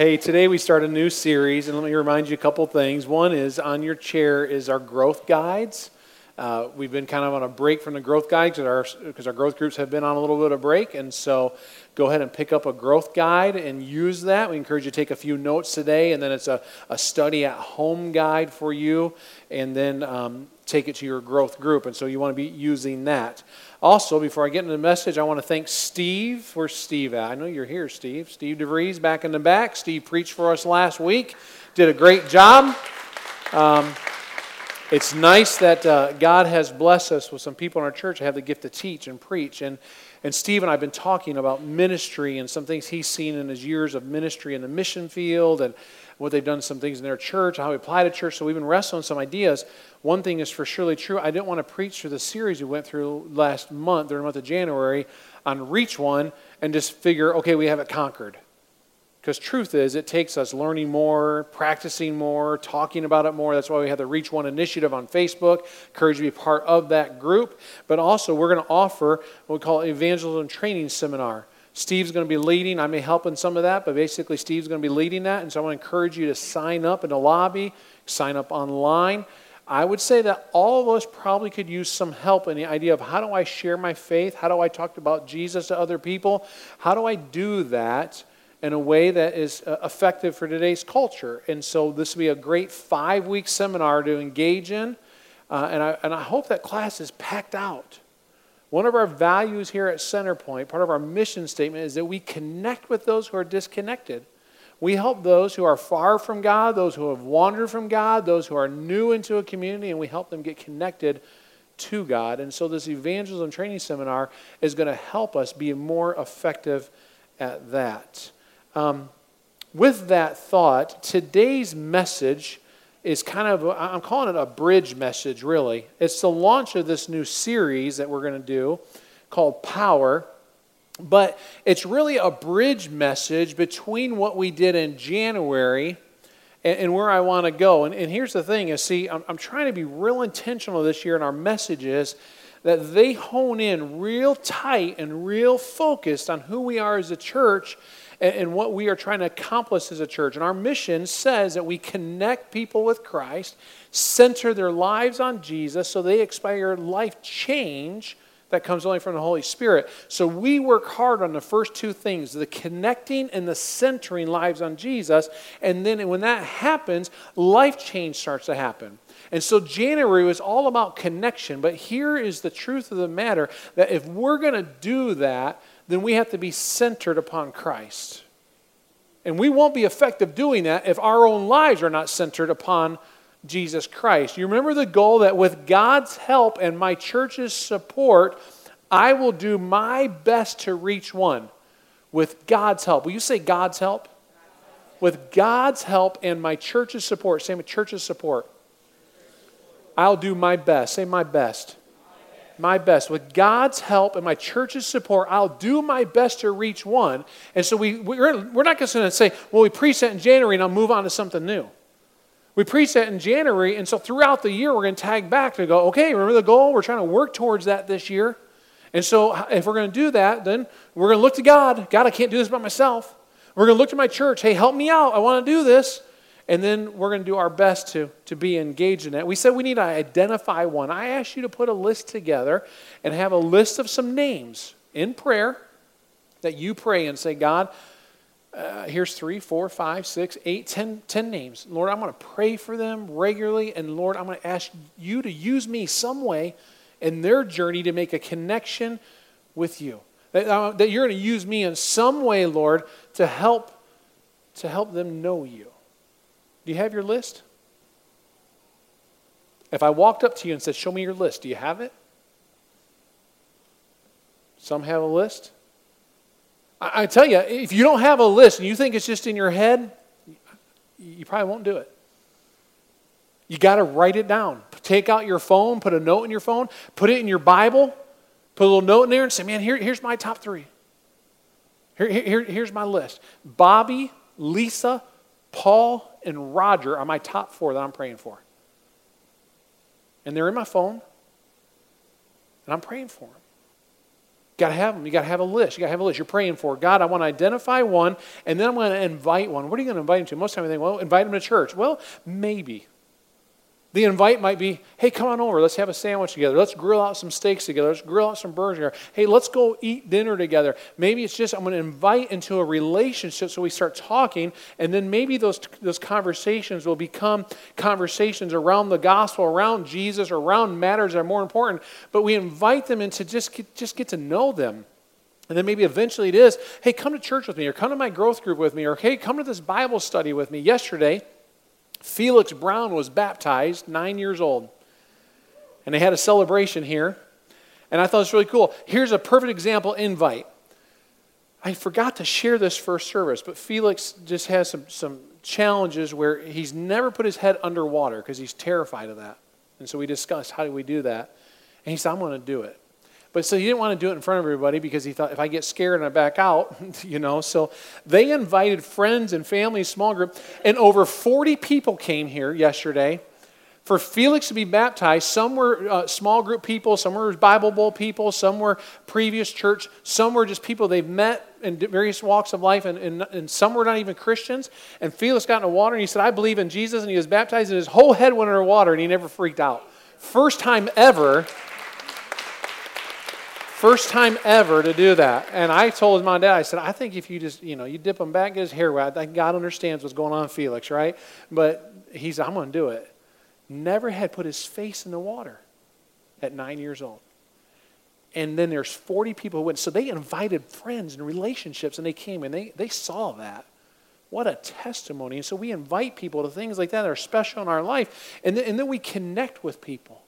Hey, today we start a new series, and let me remind you a couple things. One is on your chair is our growth guides. Uh, we've been kind of on a break from the growth guides because our, our growth groups have been on a little bit of break, and so go ahead and pick up a growth guide and use that. We encourage you to take a few notes today, and then it's a, a study at home guide for you, and then um, take it to your growth group. And so you want to be using that. Also, before I get into the message, I want to thank Steve. Where's Steve at? I know you're here, Steve. Steve DeVries back in the back. Steve preached for us last week, did a great job. Um, it's nice that uh, God has blessed us with some people in our church who have the gift to teach and preach. And, and Steve and I have been talking about ministry and some things he's seen in his years of ministry in the mission field and what they've done, some things in their church, how we apply to church. So we've been wrestling some ideas. One thing is for surely true. I didn't want to preach through the series we went through last month, during the month of January, on Reach One and just figure, okay, we have it conquered. Because truth is, it takes us learning more, practicing more, talking about it more. That's why we have the Reach One initiative on Facebook. Encourage you to be part of that group. But also, we're going to offer what we call evangelism training seminar. Steve's going to be leading. I may help in some of that, but basically, Steve's going to be leading that. And so I want to encourage you to sign up in the lobby, sign up online. I would say that all of us probably could use some help in the idea of how do I share my faith? How do I talk about Jesus to other people? How do I do that in a way that is uh, effective for today's culture? And so this will be a great five week seminar to engage in. Uh, and, I, and I hope that class is packed out. One of our values here at Centerpoint, part of our mission statement, is that we connect with those who are disconnected. We help those who are far from God, those who have wandered from God, those who are new into a community, and we help them get connected to God. And so, this evangelism training seminar is going to help us be more effective at that. Um, with that thought, today's message is kind of, I'm calling it a bridge message, really. It's the launch of this new series that we're going to do called Power. But it's really a bridge message between what we did in January and, and where I want to go. And, and, here's the thing is, see, I'm, I'm trying to be real intentional this year in our messages that they hone in real tight and real focused on who we are as a church and, and what we are trying to accomplish as a church. And our mission says that we connect people with Christ, center their lives on Jesus so they experience life change that comes only from the Holy Spirit. So we work hard on the first two things the connecting and the centering lives on Jesus. And then when that happens, life change starts to happen. And so January was all about connection. But here is the truth of the matter that if we're going to do that, then we have to be centered upon Christ. And we won't be effective doing that if our own lives are not centered upon Jesus Christ. You remember the goal that with God's help and my church's support, I will do my best to reach one. With God's help. Will you say God's help? With God's help and my church's support, say my church's support, I'll do my best. Say my best my best. With God's help and my church's support, I'll do my best to reach one. And so we, we're, we're not just going to say, well, we preach that in January and I'll move on to something new. We preach that in January, and so throughout the year, we're going to tag back to go, okay, remember the goal? We're trying to work towards that this year. And so if we're going to do that, then we're going to look to God. God, I can't do this by myself. We're going to look to my church. Hey, help me out. I want to do this and then we're going to do our best to, to be engaged in it. We said we need to identify one. I asked you to put a list together and have a list of some names in prayer that you pray and say, God, uh, here's three, four, five, six, eight, ten, ten names. Lord, I'm going to pray for them regularly, and Lord, I'm going to ask you to use me some way in their journey to make a connection with you. That, uh, that you're going to use me in some way, Lord, to help to help them know you. Do you have your list? If I walked up to you and said, Show me your list, do you have it? Some have a list. I, I tell you, if you don't have a list and you think it's just in your head, you probably won't do it. You got to write it down. Take out your phone, put a note in your phone, put it in your Bible, put a little note in there and say, Man, here, here's my top three. Here, here, here's my list Bobby, Lisa, Paul, and Roger are my top four that I'm praying for. And they're in my phone, and I'm praying for them. You got to have them. You got to have a list. You got to have a list. You're praying for God. I want to identify one, and then I'm going to invite one. What are you going to invite him to? Most time, I think, well, invite him to church. Well, maybe. The invite might be, hey, come on over. Let's have a sandwich together. Let's grill out some steaks together. Let's grill out some burgers. Hey, let's go eat dinner together. Maybe it's just I'm going to invite into a relationship so we start talking, and then maybe those, those conversations will become conversations around the gospel, around Jesus, around matters that are more important. But we invite them into just get, just get to know them. And then maybe eventually it is, hey, come to church with me, or come to my growth group with me, or hey, come to this Bible study with me. Yesterday, Felix Brown was baptized, nine years old. And they had a celebration here. And I thought it was really cool. Here's a perfect example invite. I forgot to share this first service, but Felix just has some, some challenges where he's never put his head underwater because he's terrified of that. And so we discussed how do we do that. And he said, I'm going to do it. But so he didn't want to do it in front of everybody because he thought if I get scared and I back out, you know. So they invited friends and family, small group, and over 40 people came here yesterday for Felix to be baptized. Some were uh, small group people, some were Bible Bowl people, some were previous church, some were just people they've met in various walks of life, and, and, and some were not even Christians. And Felix got in the water and he said, I believe in Jesus, and he was baptized, and his whole head went under water, and he never freaked out. First time ever First time ever to do that. And I told mom dad, I said, I think if you just, you know, you dip him back, get his hair wet, I think God understands what's going on Felix, right? But he said, I'm going to do it. Never had put his face in the water at nine years old. And then there's 40 people who went. So they invited friends and relationships, and they came and they, they saw that. What a testimony. And so we invite people to things like that that are special in our life, and then, and then we connect with people.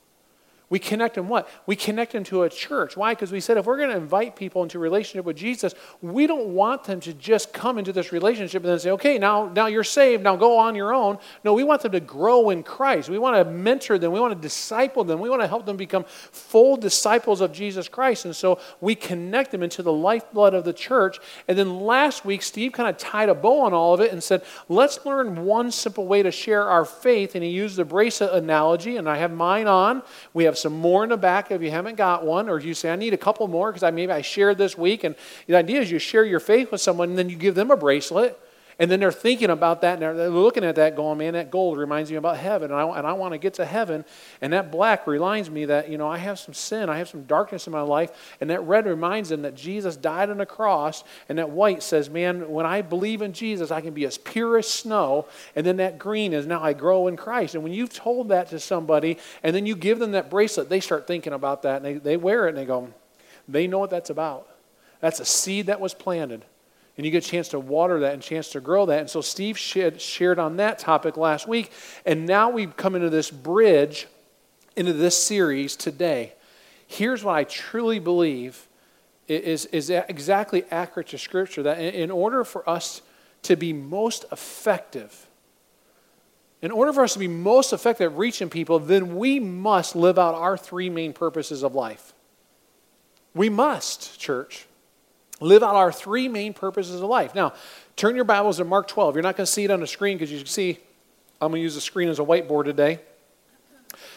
We connect them what? We connect them to a church. Why? Because we said if we're going to invite people into a relationship with Jesus, we don't want them to just come into this relationship and then say, okay, now, now you're saved, now go on your own. No, we want them to grow in Christ. We want to mentor them. We want to disciple them. We want to help them become full disciples of Jesus Christ. And so we connect them into the lifeblood of the church. And then last week, Steve kind of tied a bow on all of it and said, let's learn one simple way to share our faith. And he used the bracelet analogy, and I have mine on. We have some more in the back if you haven't got one, or you say, I need a couple more because I, maybe I shared this week. And the idea is you share your faith with someone and then you give them a bracelet. And then they're thinking about that and they're looking at that going, man, that gold reminds me about heaven. And I, and I want to get to heaven. And that black reminds me that, you know, I have some sin. I have some darkness in my life. And that red reminds them that Jesus died on the cross. And that white says, man, when I believe in Jesus, I can be as pure as snow. And then that green is now I grow in Christ. And when you've told that to somebody and then you give them that bracelet, they start thinking about that. And they, they wear it and they go, they know what that's about. That's a seed that was planted and you get a chance to water that and chance to grow that. And so Steve shared on that topic last week. And now we've come into this bridge into this series today. Here's what I truly believe is, is exactly accurate to Scripture that in order for us to be most effective, in order for us to be most effective at reaching people, then we must live out our three main purposes of life. We must, church live out our three main purposes of life. Now, turn your Bibles to Mark 12. You're not going to see it on the screen because you can see I'm going to use the screen as a whiteboard today.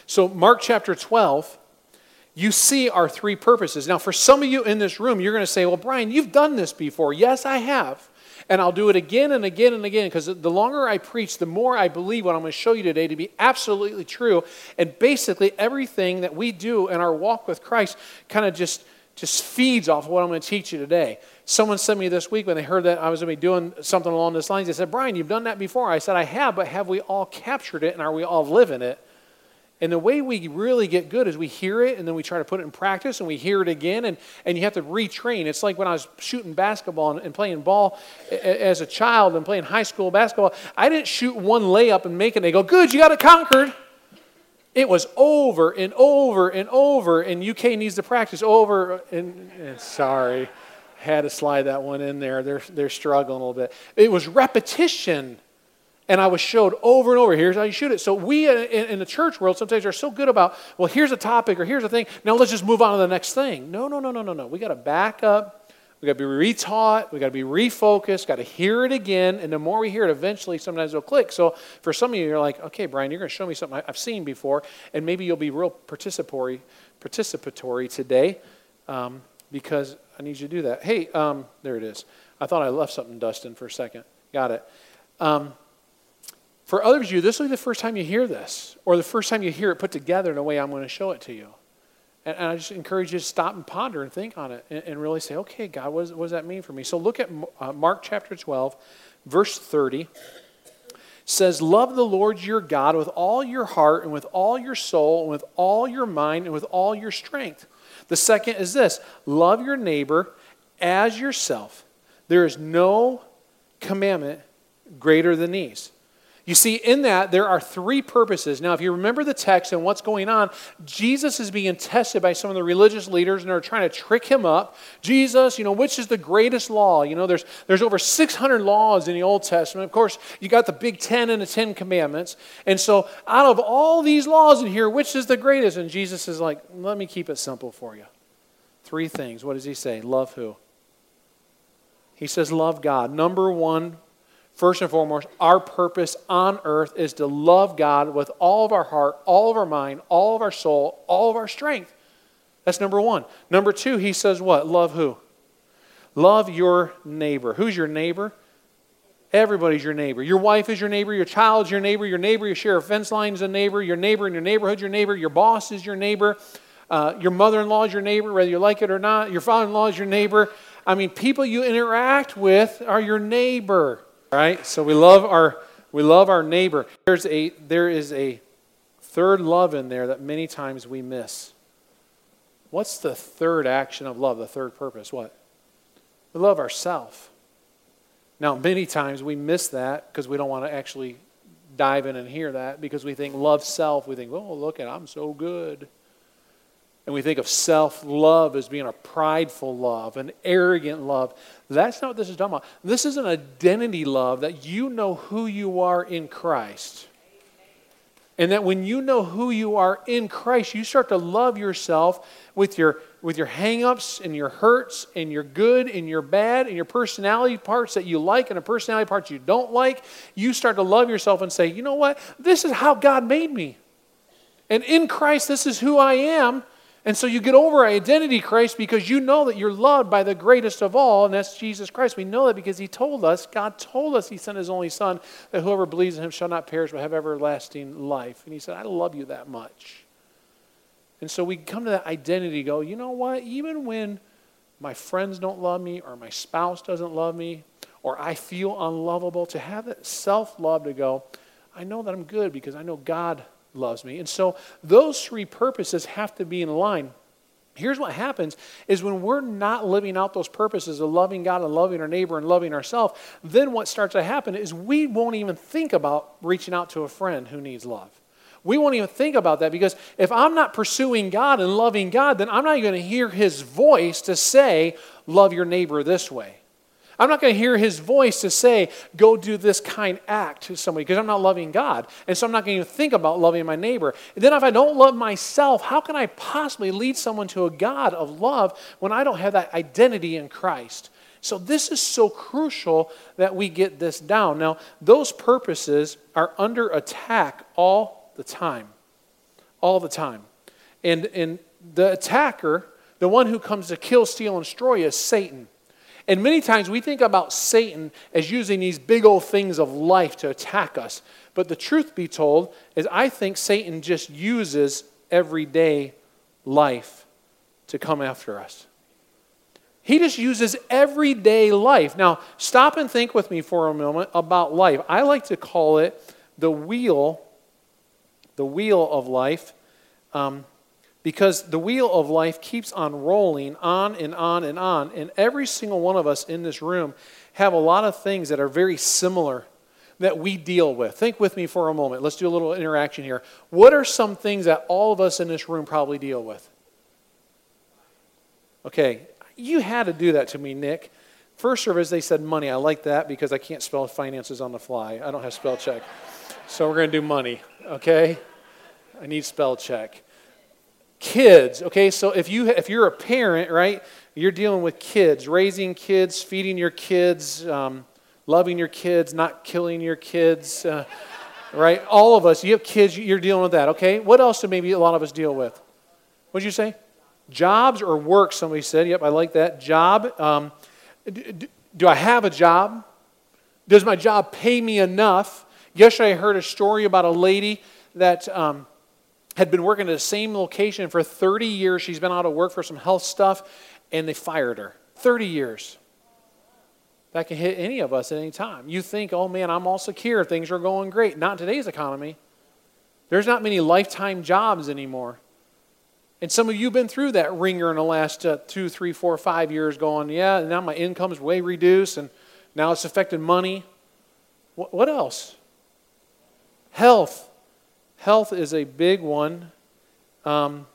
So, Mark chapter 12, you see our three purposes. Now, for some of you in this room, you're going to say, Well, Brian, you've done this before. Yes, I have. And I'll do it again and again and again because the longer I preach, the more I believe what I'm going to show you today to be absolutely true. And basically, everything that we do in our walk with Christ kind of just just feeds off of what I'm going to teach you today. Someone sent me this week when they heard that I was going to be doing something along this lines. They said, Brian, you've done that before. I said, I have, but have we all captured it and are we all living it? And the way we really get good is we hear it and then we try to put it in practice and we hear it again and, and you have to retrain. It's like when I was shooting basketball and, and playing ball as a child and playing high school basketball. I didn't shoot one layup and make it. They go, good, you got it conquered. It was over and over and over, and UK needs to practice over. And, and sorry, had to slide that one in there. They're, they're struggling a little bit. It was repetition. And I was showed over and over, here's how you shoot it. So we uh, in, in, the church world sometimes are so good about, well, here's a topic or here's a thing. Now let's just move on to the next thing. No, no, no, no, no, no. We got to back up we got to be retaught. We got to be refocused. Got to hear it again, and the more we hear it, eventually, sometimes it'll click. So for some of you, you're like, okay, Brian, you're going to show me something I've seen before, and maybe you'll be real participatory, participatory today. Um, because I need you to do that. Hey, um, there it is. I thought I left something, Dustin, for a second. Got it. Um, for others of you, this will be the first time you hear this, or the first time you hear it put together in a way I'm going to show it to you. And, and I just encourage you to stop and ponder and think on it and, and really say, okay, God, what, what, does that mean for me? So look at uh, Mark chapter 12, verse 30 says, Love the Lord your God with all your heart and with all your soul and with all your mind and with all your strength. The second is this love your neighbor as yourself. There is no commandment greater than these. You see, in that, there are three purposes. Now, if you remember the text and what's going on, Jesus is being tested by some of the religious leaders and they're trying to trick him up. Jesus, you know, which is the greatest law? You know, there's, there's over 600 laws in the Old Testament. Of course, you got the Big Ten and the Ten Commandments. And so, out of all these laws in here, which is the greatest? And Jesus is like, let me keep it simple for you. Three things. What does he say? Love who? He says, love God. Number one First and foremost, our purpose on earth is to love God with all of our heart, all of our mind, all of our soul, all of our strength. That's number one. Number two, he says what? Love who? Love your neighbor. Who's your neighbor? Everybody's your neighbor. Your wife is your neighbor. Your child's your neighbor. Your neighbor you share a fence line is a neighbor. Your neighbor in your neighborhood your neighbor. Your boss is your neighbor. Uh, your mother in law is your neighbor, whether you like it or not. Your father in law is your neighbor. I mean, people you interact with are your neighbor. Right? So we love our we love our neighbor. There's a there is a third love in there that many times we miss. What's the third action of love, the third purpose? What? We love ourselves. Now, many times we miss that because we don't want to actually dive in and hear that because we think love self. We think, oh, look at, I'm so good and we think of self love as being a prideful love, an arrogant love. That's not what this is talking about. This is an identity love that you know who you are in Christ. And that when you know who you are in Christ, you start to love yourself with your with your hangups and your hurts and your good and your bad and your personality parts that you like and the personality parts you don't like. You start to love yourself and say, you know what? This is how God made me. And in Christ, this is who I am. And so you get over identity Christ because you know that you're loved by the greatest of all, and that's Jesus Christ. We know that because He told us, God told us He sent His only Son, that whoever believes in Him shall not perish but have everlasting life. And He said, I love you that much. And so we come to that identity, go, you know what? Even when my friends don't love me, or my spouse doesn't love me, or I feel unlovable, to have that self love to go, I know that I'm good because I know God loves me. And so those three purposes have to be in line. Here's what happens is when we're not living out those purposes of loving God and loving our neighbor and loving ourselves, then what starts to happen is we won't even think about reaching out to a friend who needs love. We won't even think about that because if I'm not pursuing God and loving God, then I'm not going to hear his voice to say, love your neighbor this way. I'm not going to hear his voice to say, go do this kind act to somebody because I'm not loving God. And so I'm not going to think about loving my neighbor. And then if I don't love myself, how can I possibly lead someone to a God of love when I don't have that identity in Christ? So this is so crucial that we get this down. Now, those purposes are under attack all the time. All the time. And, and the attacker, the one who comes to kill, steal, and destroy, is Satan. And many times we think about Satan as using these big old things of life to attack us. But the truth be told is, I think Satan just uses everyday life to come after us. He just uses everyday life. Now, stop and think with me for a moment about life. I like to call it the wheel, the wheel of life. Um, because the wheel of life keeps on rolling on and on and on. And every single one of us in this room have a lot of things that are very similar that we deal with. Think with me for a moment. Let's do a little interaction here. What are some things that all of us in this room probably deal with? Okay, you had to do that to me, Nick. First service, they said money. I like that because I can't spell finances on the fly. I don't have spell check. So we're going to do money, okay? I need spell check kids okay so if you if you're a parent right you're dealing with kids raising kids feeding your kids um, loving your kids not killing your kids uh, right all of us you have kids you're dealing with that okay what else do maybe a lot of us deal with what'd you say Jobs or work, somebody said. Yep, I like that. Job. Um, do, do I have a job? Does my job pay me enough? Yesterday, I heard a story about a lady that um, had been working at the same location for 30 years. She's been out of work for some health stuff, and they fired her. 30 years. That can hit any of us at any time. You think, oh man, I'm all secure, things are going great. Not in today's economy. There's not many lifetime jobs anymore. And some of you have been through that ringer in the last uh, two, three, four, five years going, yeah, now my income's way reduced and now it's affecting money. What else? Health. Health is a big one. Um,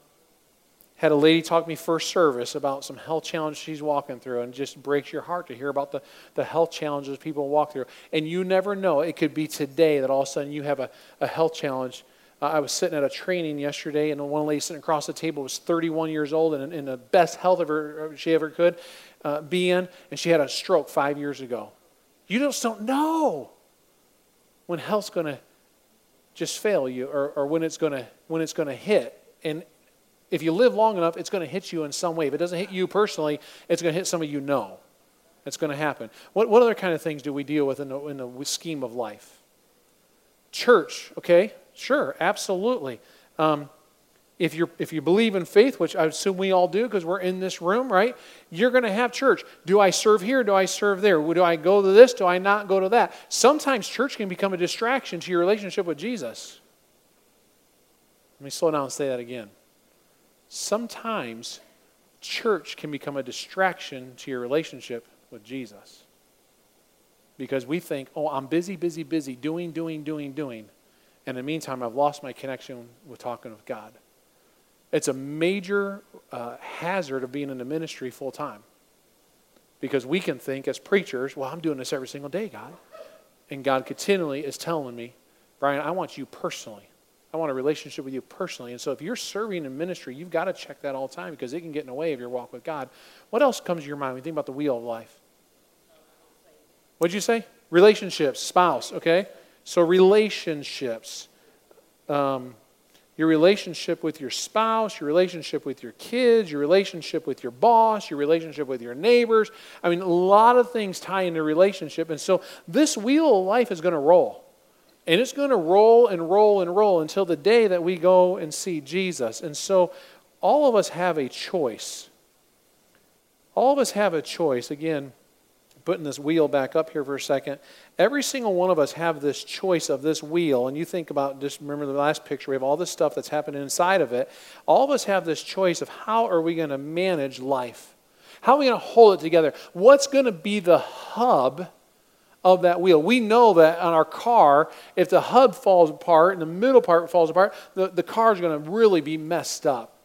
had a lady talk to me first service about some health challenges she's walking through and just breaks your heart to hear about the, the health challenges people walk through. And you never know it could be today that all of a sudden you have a, a health challenge. Uh, i was sitting at a training yesterday and the one lady sitting across the table was 31 years old and in the best health ever, she ever could uh, be in and she had a stroke five years ago. You just don't know when health's going to just fail you or, or when it's going to when it's going to hit and if you live long enough, it's going to hit you in some way. If it doesn't hit you personally, it's going to hit somebody you know. It's going to happen. What, what other kind of things do we deal with in the, in the scheme of life? Church, okay? Sure, absolutely. Um, if, you if you believe in faith, which I assume we all do because we're in this room, right? You're going to have church. Do I serve here? Do I serve there? Do I go to this? Do I not go to that? Sometimes church can become a distraction to your relationship with Jesus. Let me slow down and say that again sometimes church can become a distraction to your relationship with Jesus. Because we think, oh, I'm busy, busy, busy, doing, doing, doing, doing. And in the meantime, I've lost my connection with talking with God. It's a major uh, hazard of being in the ministry full time. Because we can think as preachers, well, I'm doing this every single day, God. And God continually is telling me, Brian, I want you personally I want a relationship with you personally. And so if you're serving in ministry, you've got to check that all the time because it can get in the way of your walk with God. What else comes to your mind when you think about the wheel of life? What'd you say? Relationships, spouse, okay? So relationships. Um, your relationship with your spouse, your relationship with your kids, your relationship with your boss, your relationship with your neighbors. I mean, a lot of things tie into relationship. And so this wheel of life is going to roll. And it's going to roll and roll and roll until the day that we go and see Jesus. And so all of us have a choice. All of us have a choice. Again, putting this wheel back up here for a second. Every single one of us have this choice of this wheel. And you think about just remember the last picture, we have all this stuff that's happening inside of it. All of us have this choice of how are we going to manage life? How are we going to hold it together? What's going to be the hub of that wheel. We know that on our car, if the hub falls apart and the middle part falls apart, the, the car is going to really be messed up.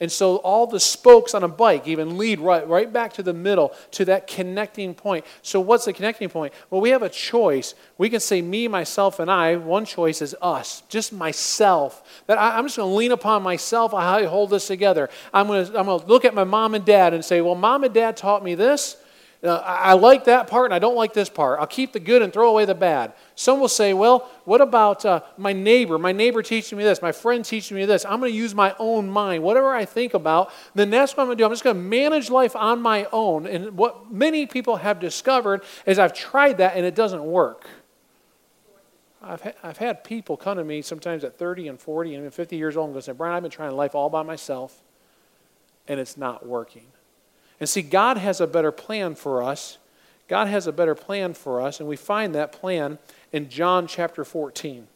And so all the spokes on a bike even lead right, right back to the middle, to that connecting point. So what's the connecting point? Well, we have a choice. We can say me, myself, and I. One choice is us, just myself. That I, am just going to lean upon myself. I hold this together. I'm going to I'm going to look at my mom and dad and say, well, mom and dad taught me this. Uh, I like that part and I don't like this part. I'll keep the good and throw away the bad. Some will say, well, what about uh, my neighbor? My neighbor teaching me this. My friend teaching me this. I'm going to use my own mind. Whatever I think about, then that's what I'm going to do. I'm just going to manage life on my own. And what many people have discovered is I've tried that and it doesn't work. I've, ha- I've had people come to me sometimes at 30 and 40 and even 50 years old and go say, Brian, I've been trying life all by myself and it's not working. And see, God has a better plan for us. God has a better plan for us, and we find that plan in John chapter 14.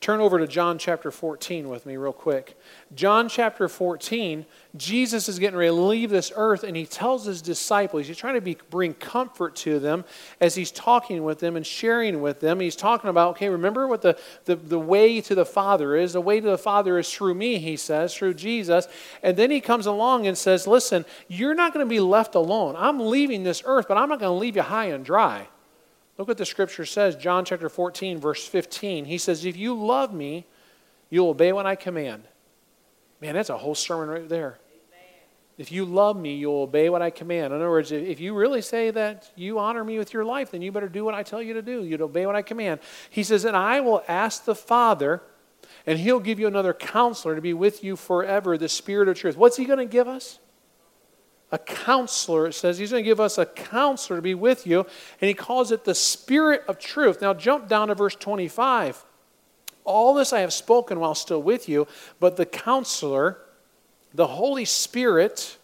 Turn over to John chapter 14 with me, real quick. John chapter 14, Jesus is getting ready to leave this earth, and he tells his disciples, he's trying to be, bring comfort to them as he's talking with them and sharing with them. He's talking about, okay, remember what the, the, the way to the Father is? The way to the Father is through me, he says, through Jesus. And then he comes along and says, listen, you're not going to be left alone. I'm leaving this earth, but I'm not going to leave you high and dry. Look what the scripture says, John chapter 14, verse 15. He says, If you love me, you'll obey what I command. Man, that's a whole sermon right there. If you love me, you'll obey what I command. In other words, if you really say that you honor me with your life, then you better do what I tell you to do. You'd obey what I command. He says, And I will ask the Father, and he'll give you another counselor to be with you forever, the Spirit of truth. What's he going to give us? A counselor. It says he's going to give us a counselor to be with you, and he calls it the Spirit of truth. Now, jump down to verse 25. All this I have spoken while still with you, but the counselor, the Holy Spirit,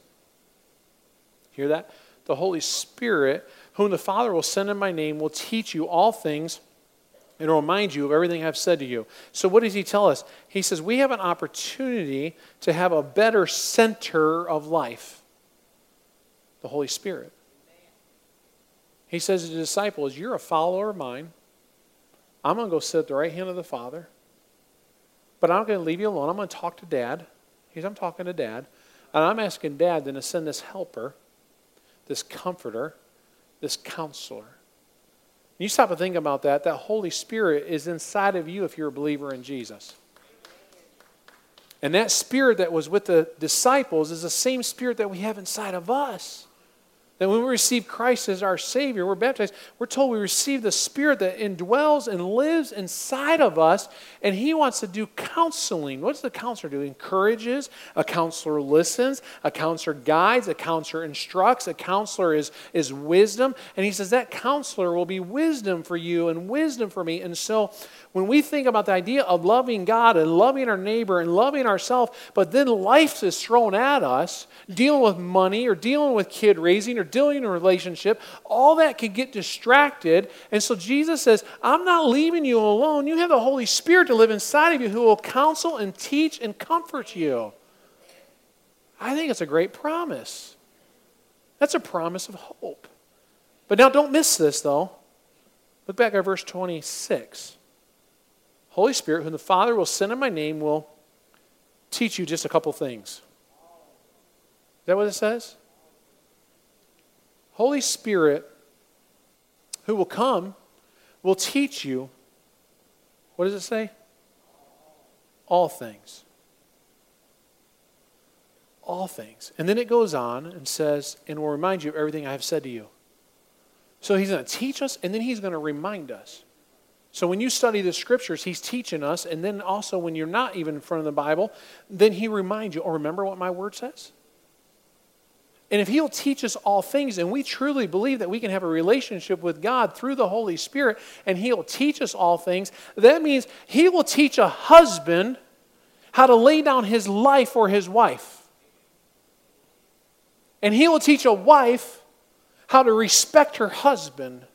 hear that? The Holy Spirit, whom the Father will send in my name, will teach you all things and remind you of everything I've said to you. So, what does he tell us? He says, We have an opportunity to have a better center of life the Holy Spirit. He says to the disciples, You're a follower of mine. I'm going to go sit at the right hand of the Father, but I'm going to leave you alone. I'm going to talk to Dad. He's, I'm talking to Dad. And I'm asking Dad then to send this helper, this comforter, this counselor. You stop and think about that. That Holy Spirit is inside of you if you're a believer in Jesus. And that spirit that was with the disciples is the same spirit that we have inside of us. That when we receive Christ as our Savior, we're baptized, we're told we receive the Spirit that indwells and lives inside of us, and He wants to do counseling. What does the counselor do? Encourages, a counselor listens, a counselor guides, a counselor instructs, a counselor is, is wisdom. And He says that counselor will be wisdom for you and wisdom for me. And so when we think about the idea of loving God and loving our neighbor and loving ourselves, but then life is thrown at us, dealing with money or dealing with kid raising or dealing in a relationship, all that can get distracted. And so Jesus says, I'm not leaving you alone. You have the Holy Spirit to live inside of you who will counsel and teach and comfort you. I think it's a great promise. That's a promise of hope. But now don't miss this, though. Look back at verse 26. Holy Spirit, whom the Father will send in my name, will teach you just a couple things. Is that what it says? Holy Spirit, who will come, will teach you. What does it say? All things. All things. And then it goes on and says, and will remind you of everything I have said to you. So he's going to teach us and then he's going to remind us. So when you study the scriptures, he's teaching us, and then also when you're not even in front of the Bible, then he reminds you, oh, remember what my word says? And if he'll teach us all things, and we truly believe that we can have a relationship with God through the Holy Spirit, and he'll teach us all things, that means he will teach a husband how to lay down his life for his wife. And he will teach a wife how to respect her husband.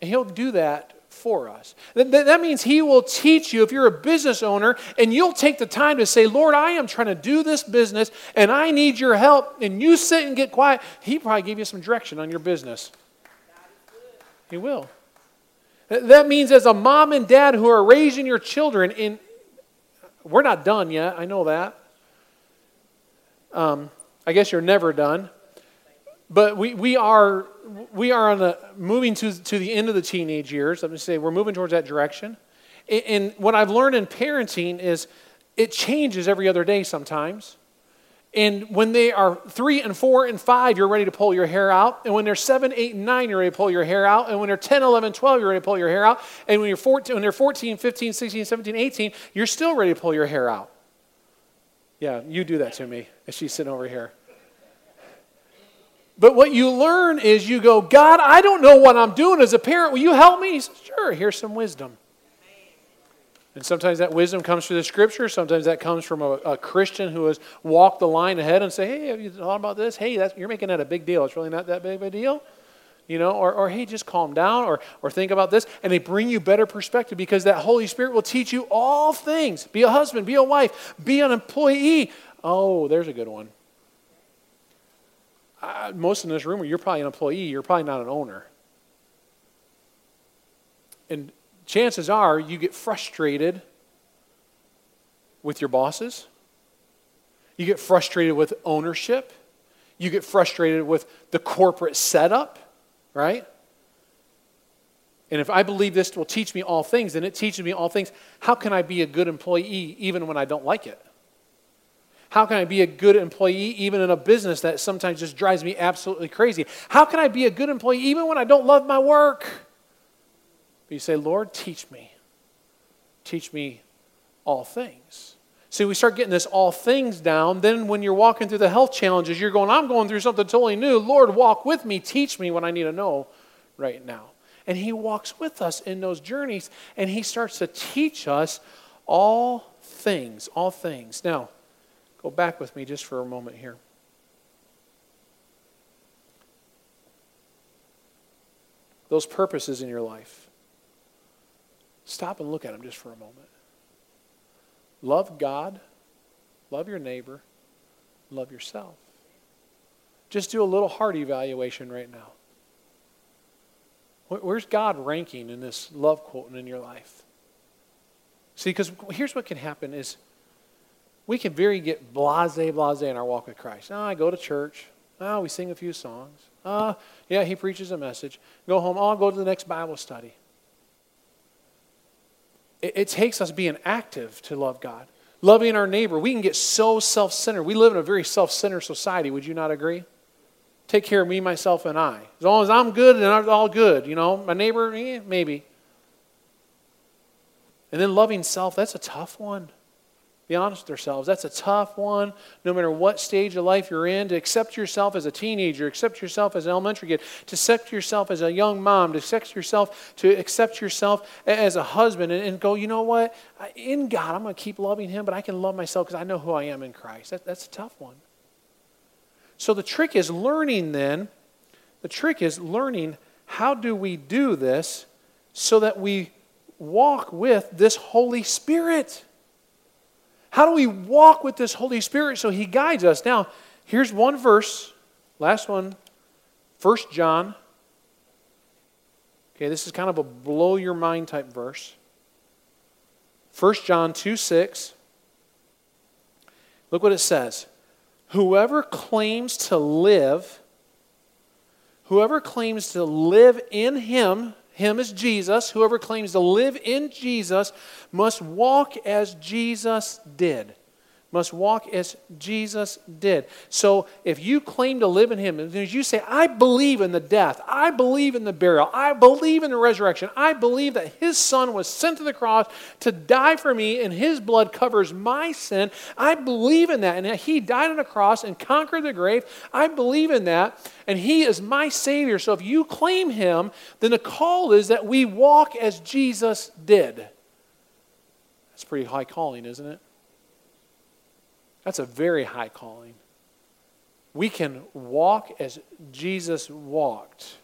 And he'll do that for us. That means He will teach you if you're a business owner and you'll take the time to say, Lord, I am trying to do this business and I need your help. And you sit and get quiet. He probably give you some direction on your business. He will. That means as a mom and dad who are raising your children, in, we're not done yet, I know that. Um, I guess you're never done. But we, we are we are on the moving to, to the end of the teenage years. Let me say we're moving towards that direction. And what I've learned in parenting is it changes every other day sometimes. And when they are three and four and five, you're ready to pull your hair out. And when they're seven, eight, and nine, you're ready to pull your hair out. And when they're 10, 11, 12, you're ready to pull your hair out. And when, you're 14, when they're 14, 15, 16, 17, 18, you're still ready to pull your hair out. Yeah, you do that to me as she's sitting over here. But what you learn is you go, God, I don't know what I'm doing as a parent. Will you help me? He says, Sure, here's some wisdom. And sometimes that wisdom comes through the scripture. Sometimes that comes from a, a, Christian who has walked the line ahead and say, hey, have you thought about this? Hey, you're making that a big deal. It's really not that big of a deal. You know, or, or hey, just calm down or, or think about this. And they bring you better perspective because that Holy Spirit will teach you all things. Be a husband, be a wife, be an employee. Oh, there's a good one uh, most in this room, you're probably an employee, you're probably not an owner. And chances are you get frustrated with your bosses, you get frustrated with ownership, you get frustrated with the corporate setup, right? And if I believe this will teach me all things, and it teaches me all things, how can I be a good employee even when I don't like it? How can I be a good employee even in a business that sometimes just drives me absolutely crazy? How can I be a good employee even when I don't love my work? But you say, Lord, teach me. Teach me all things. See, we start getting this all things down. Then, when you're walking through the health challenges, you're going, I'm going through something totally new. Lord, walk with me. Teach me what I need to know right now. And He walks with us in those journeys, and He starts to teach us all things. All things. Now, go back with me just for a moment here. Those purposes in your life. Stop and look at them just for a moment. Love God, love your neighbor, love yourself. Just do a little heart evaluation right now. Where's God ranking in this love quoting in your life? See, because here's what can happen is we can very get blase, blase in our walk with Christ. Oh, I go to church. Oh, we sing a few songs. Oh, yeah, he preaches a message. Go home. Oh, I'll go to the next Bible study. It, it takes us being active to love God. Loving our neighbor. We can get so self centered. We live in a very self centered society. Would you not agree? Take care of me, myself, and I. As long as I'm good and I'm all good, you know, my neighbor, eh, maybe. And then loving self, that's a tough one. Be honest with ourselves. That's a tough one, no matter what stage of life you're in. To accept yourself as a teenager, accept yourself as an elementary kid, to accept yourself as a young mom, to accept yourself, to accept yourself as a husband, and, and go, you know what? In God, I'm going to keep loving Him, but I can love myself because I know who I am in Christ. That, that's a tough one. So the trick is learning then, the trick is learning how do we do this so that we walk with this Holy Spirit. How do we walk with this Holy Spirit so He guides us? Now, here's one verse, last one, 1 John. Okay, this is kind of a blow your mind type verse. 1 John 2 6. Look what it says. Whoever claims to live, whoever claims to live in Him, him as Jesus. Whoever claims to live in Jesus must walk as Jesus did must walk as Jesus did. So if you claim to live in Him, as you say, I believe in the death, I believe in the burial, I believe in the resurrection, I believe that His Son was sent to the cross to die for me and His blood covers my sin, I believe in that. And that He died on the cross and conquered the grave, I believe in that. And He is my Savior. So if you claim Him, then the call is that we walk as Jesus did. That's pretty high calling, isn't it? That's a very high calling. We can walk as Jesus walked.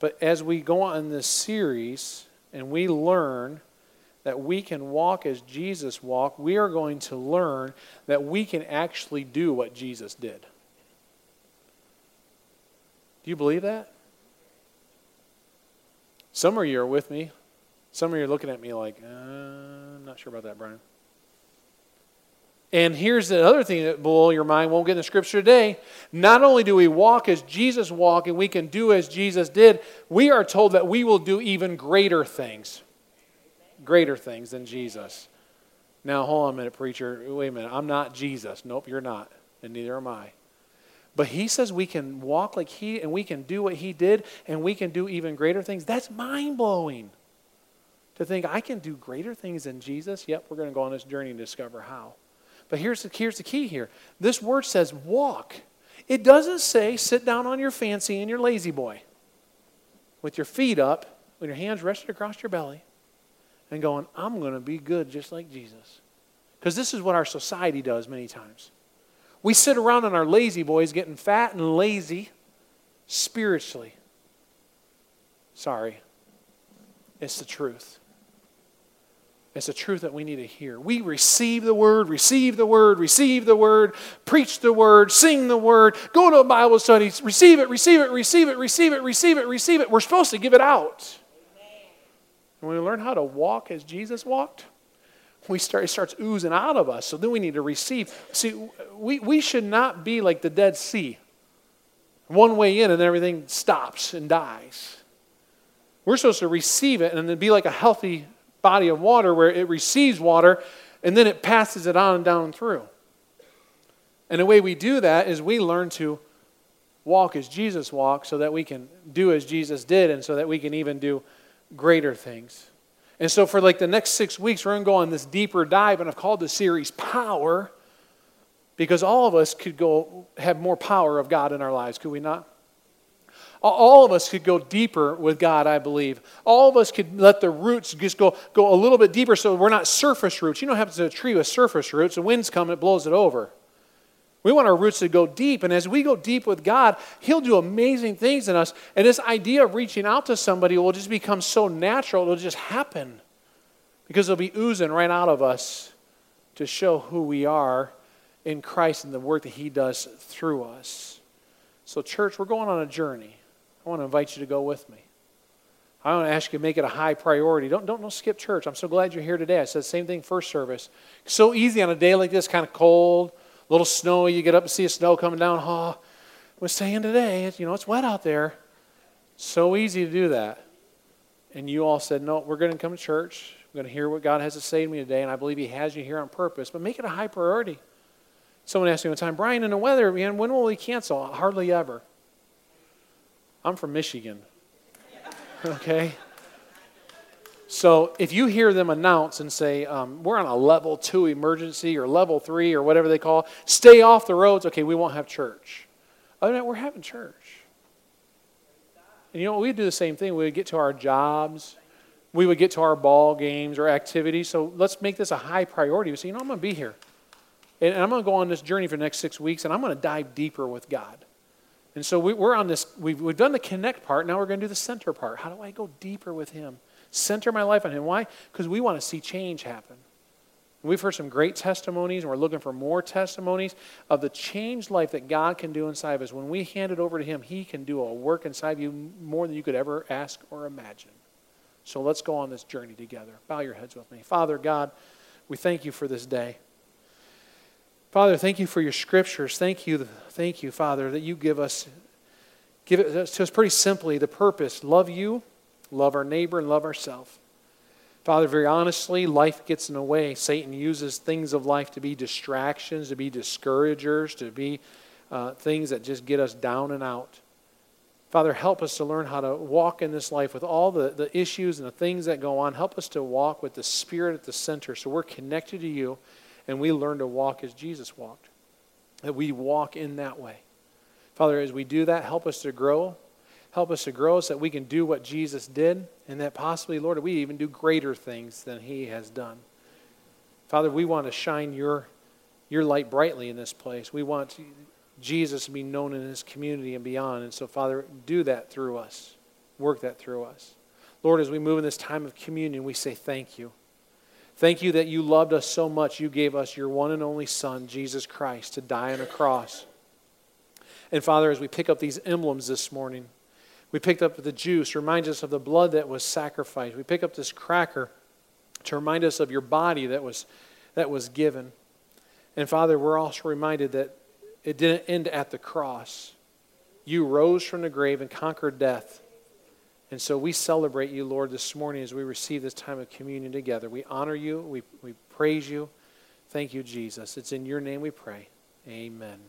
But as we go on this series and we learn that we can walk as Jesus walked, we are going to learn that we can actually do what Jesus did. Do you believe that? Some of you are with me. Some of you are looking at me like, uh, I'm not sure about that, Brian. And here's the other thing that blow your mind, won't get in the scripture today. Not only do we walk as Jesus walked and we can do as Jesus did, we are told that we will do even greater things. Greater things than Jesus. Now, hold on a minute, preacher. Wait a minute. I'm not Jesus. Nope, you're not. And neither am I. But he says we can walk like he and we can do what he did and we can do even greater things. That's mind blowing. To think I can do greater things than Jesus. Yep, we're going to go on this journey and discover how. But here's the, here's the key here this word says walk. It doesn't say sit down on your fancy and your La-Z-Boy with your feet up, with your hands rested across your belly, and going, I'm going to be good just like Jesus. Because this is what our society does many times. We sit around on our La-Z-Boys getting fat and lazy spiritually. Sorry, it's the truth. It's a truth that we need to hear. We receive the word, receive the word, receive the word, preach the word, sing the word, go to a Bible study, receive it, receive it, receive it, receive it, receive it, receive it. We're supposed to give it out. And when we learn how to walk as Jesus walked, we start, it starts oozing out of us. So then we need to receive. See, we, we should not be like the Dead Sea. One way in and everything stops and dies. We're supposed to receive it and then be like a healthy body of water where it receives water and then it passes it on and down through. And the way we do that is we learn to walk as Jesus walked so that we can do as Jesus did and so that we can even do greater things. And so, for like the next six weeks, we're going to go on this deeper dive, and I've called the series Power because all of us could go have more power of God in our lives, could we not? All of us could go deeper with God, I believe. All of us could let the roots just go, go a little bit deeper so we're not surface roots. You know what happens to a tree with surface roots? The winds come, and it blows it over. We want our roots to go deep. And as we go deep with God, He'll do amazing things in us. And this idea of reaching out to somebody will just become so natural, it'll just happen. Because it'll be oozing right out of us to show who we are in Christ and the work that He does through us. So, church, we're going on a journey. I want to invite you to go with me. I want to ask you to make it a high priority. Don't, don't, don't skip church. I'm so glad you're here today. I said the same thing first service. So easy on a day like this, kind of cold, a little snowy. You get up and see a snow coming down. Oh, we're saying today, you know, it's wet out there. So easy to do that. And you all said, no, we're going to come to church. I'm going to hear what God has to say to me today, and I believe He has you here on purpose. But make it a high priority. Someone asked me one time, Brian, in the weather, man, when will we cancel? Hardly ever. I'm from Michigan. Okay? So if you hear them announce and say, um, we're on a level two emergency or level three or whatever they call, stay off the roads, okay, we won't have church. Than that, we're having church. And you know, we'd do the same thing. We would get to our jobs, we would get to our ball games or activities. So let's make this a high priority. We say, you know, I'm going to be here. And I'm going to go on this journey for the next six weeks, and I'm going to dive deeper with God. And so we, are on this, we've, we've done the connect part. Now we're going to do the center part. How do I go deeper with Him? Center my life on Him. Why? Because we want to see change happen. We've heard some great testimonies, and we're looking for more testimonies of the changed life that God can do inside of us. When we hand it over to Him, He can do a work inside of you more than you could ever ask or imagine. So let's go on this journey together. Bow your heads with me. Father God, we thank you for this day. Father, thank you for your scriptures. Thank you, thank you, Father, that you give us, give it to us pretty simply the purpose love you, love our neighbor, and love ourselves. Father, very honestly, life gets in the way. Satan uses things of life to be distractions, to be discouragers, to be uh, things that just get us down and out. Father, help us to learn how to walk in this life with all the, the issues and the things that go on. Help us to walk with the Spirit at the center so we're connected to you and we learn to walk as Jesus walked. That we walk in that way. Father, as we do that, help us to grow. Help us to grow so that we can do what Jesus did, and that possibly, Lord, we even do greater things than He has done. Father, we want to shine your, your light brightly in this place. We want Jesus to be known in His community and beyond. And so, Father, do that through us. Work that through us. Lord, as we move in this time of communion, we say thank you. Thank you that you loved us so much, you gave us your one and only Son, Jesus Christ, to die on a cross. And Father, as we pick up these emblems this morning, we picked up the juice, remind us of the blood that was sacrificed. We pick up this cracker to remind us of your body that was, that was given. And Father, we're also reminded that it didn't end at the cross. You rose from the grave and conquered death. And so we celebrate you, Lord, this morning as we receive this time of communion together. We honor you, we, we praise you. Thank you, Jesus. It's in your name we pray. Amen.